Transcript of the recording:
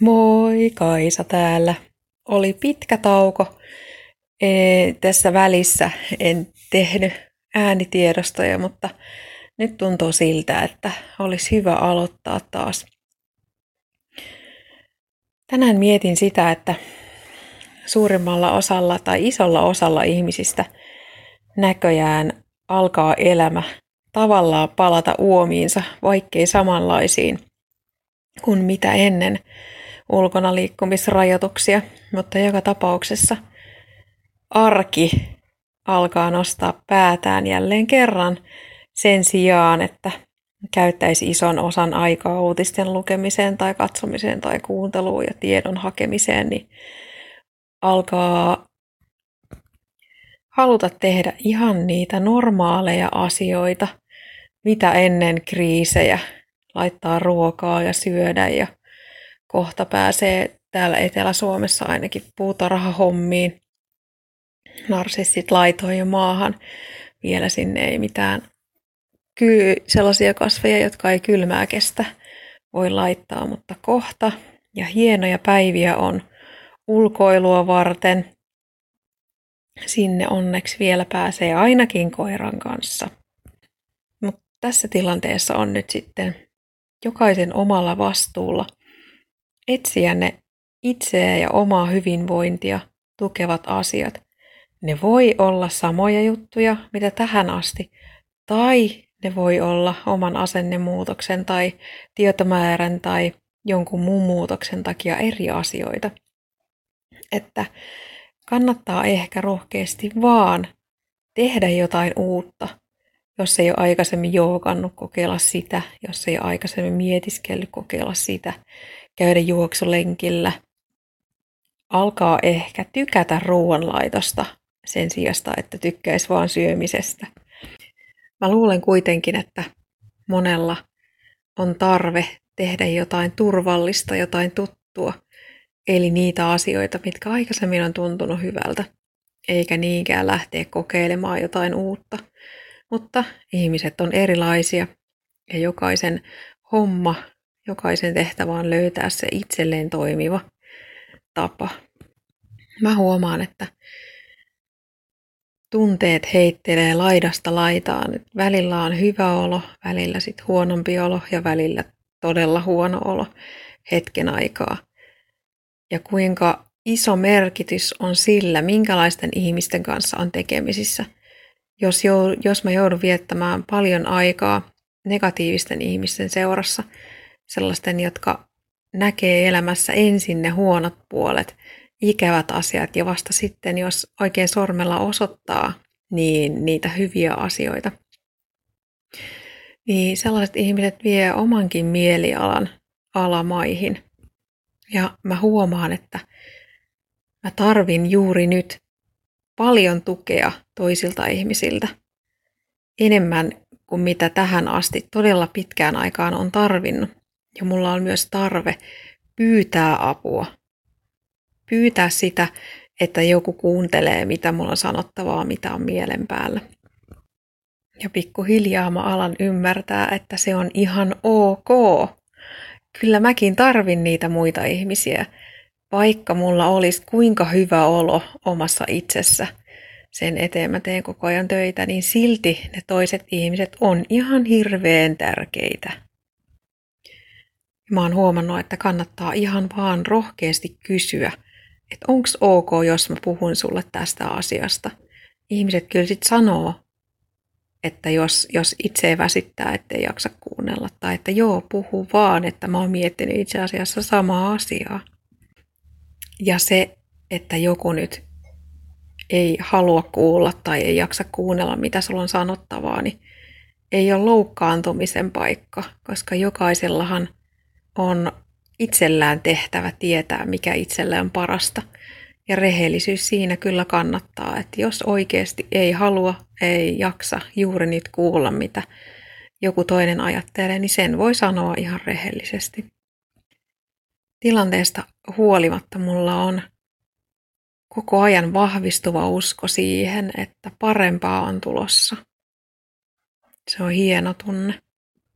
Moi, Kaisa täällä. Oli pitkä tauko. E, tässä välissä en tehnyt äänitiedostoja, mutta nyt tuntuu siltä, että olisi hyvä aloittaa taas. Tänään mietin sitä, että suurimmalla osalla tai isolla osalla ihmisistä näköjään alkaa elämä tavallaan palata uomiinsa, vaikkei samanlaisiin kuin mitä ennen ulkona liikkumisrajoituksia, mutta joka tapauksessa arki alkaa nostaa päätään jälleen kerran sen sijaan, että käyttäisi ison osan aikaa uutisten lukemiseen tai katsomiseen tai kuunteluun ja tiedon hakemiseen, niin alkaa haluta tehdä ihan niitä normaaleja asioita, mitä ennen kriisejä, laittaa ruokaa ja syödä ja kohta pääsee täällä Etelä-Suomessa ainakin puutarhahommiin. Narsissit laitoi jo maahan. Vielä sinne ei mitään ky- sellaisia kasveja, jotka ei kylmää kestä, voi laittaa, mutta kohta. Ja hienoja päiviä on ulkoilua varten. Sinne onneksi vielä pääsee ainakin koiran kanssa. Mutta tässä tilanteessa on nyt sitten jokaisen omalla vastuulla – etsiä ne itseä ja omaa hyvinvointia tukevat asiat. Ne voi olla samoja juttuja, mitä tähän asti, tai ne voi olla oman asennemuutoksen tai tietomäärän tai jonkun muun muutoksen takia eri asioita. Että kannattaa ehkä rohkeasti vaan tehdä jotain uutta, jos ei ole aikaisemmin joogannut, kokeilla sitä, jos ei ole aikaisemmin mietiskellyt, kokeilla sitä, käydä juoksulenkillä, alkaa ehkä tykätä ruoanlaitosta sen sijasta, että tykkäisi vaan syömisestä. Mä luulen kuitenkin, että monella on tarve tehdä jotain turvallista, jotain tuttua, eli niitä asioita, mitkä aikaisemmin on tuntunut hyvältä, eikä niinkään lähteä kokeilemaan jotain uutta. Mutta ihmiset on erilaisia ja jokaisen homma Jokaisen tehtävä on löytää se itselleen toimiva tapa. Mä huomaan, että tunteet heittelee laidasta laitaan. Välillä on hyvä olo, välillä sitten huonompi olo ja välillä todella huono olo hetken aikaa. Ja kuinka iso merkitys on sillä, minkälaisten ihmisten kanssa on tekemisissä. Jos, jou, jos mä joudun viettämään paljon aikaa negatiivisten ihmisten seurassa, sellaisten, jotka näkee elämässä ensin ne huonot puolet, ikävät asiat ja vasta sitten, jos oikein sormella osoittaa, niin niitä hyviä asioita. Niin sellaiset ihmiset vie omankin mielialan alamaihin. Ja mä huomaan, että mä tarvin juuri nyt paljon tukea toisilta ihmisiltä. Enemmän kuin mitä tähän asti todella pitkään aikaan on tarvinnut. Ja mulla on myös tarve pyytää apua. Pyytää sitä, että joku kuuntelee, mitä mulla on sanottavaa, mitä on mielen päällä. Ja pikkuhiljaa mä alan ymmärtää, että se on ihan ok. Kyllä mäkin tarvin niitä muita ihmisiä, vaikka mulla olisi kuinka hyvä olo omassa itsessä. Sen eteen mä teen koko ajan töitä, niin silti ne toiset ihmiset on ihan hirveän tärkeitä. Mä oon huomannut, että kannattaa ihan vaan rohkeasti kysyä, että onko ok, jos mä puhun sulle tästä asiasta. Ihmiset kyllä sitten sanoo, että jos, jos itse ei väsittää, ettei jaksa kuunnella, tai että joo, puhu vaan, että mä oon miettinyt itse asiassa samaa asiaa. Ja se, että joku nyt ei halua kuulla tai ei jaksa kuunnella, mitä sulla on sanottavaa, niin ei ole loukkaantumisen paikka, koska jokaisellahan on itsellään tehtävä tietää, mikä itselle on parasta. Ja rehellisyys siinä kyllä kannattaa, että jos oikeasti ei halua, ei jaksa juuri nyt kuulla, mitä joku toinen ajattelee, niin sen voi sanoa ihan rehellisesti. Tilanteesta huolimatta mulla on koko ajan vahvistuva usko siihen, että parempaa on tulossa. Se on hieno tunne.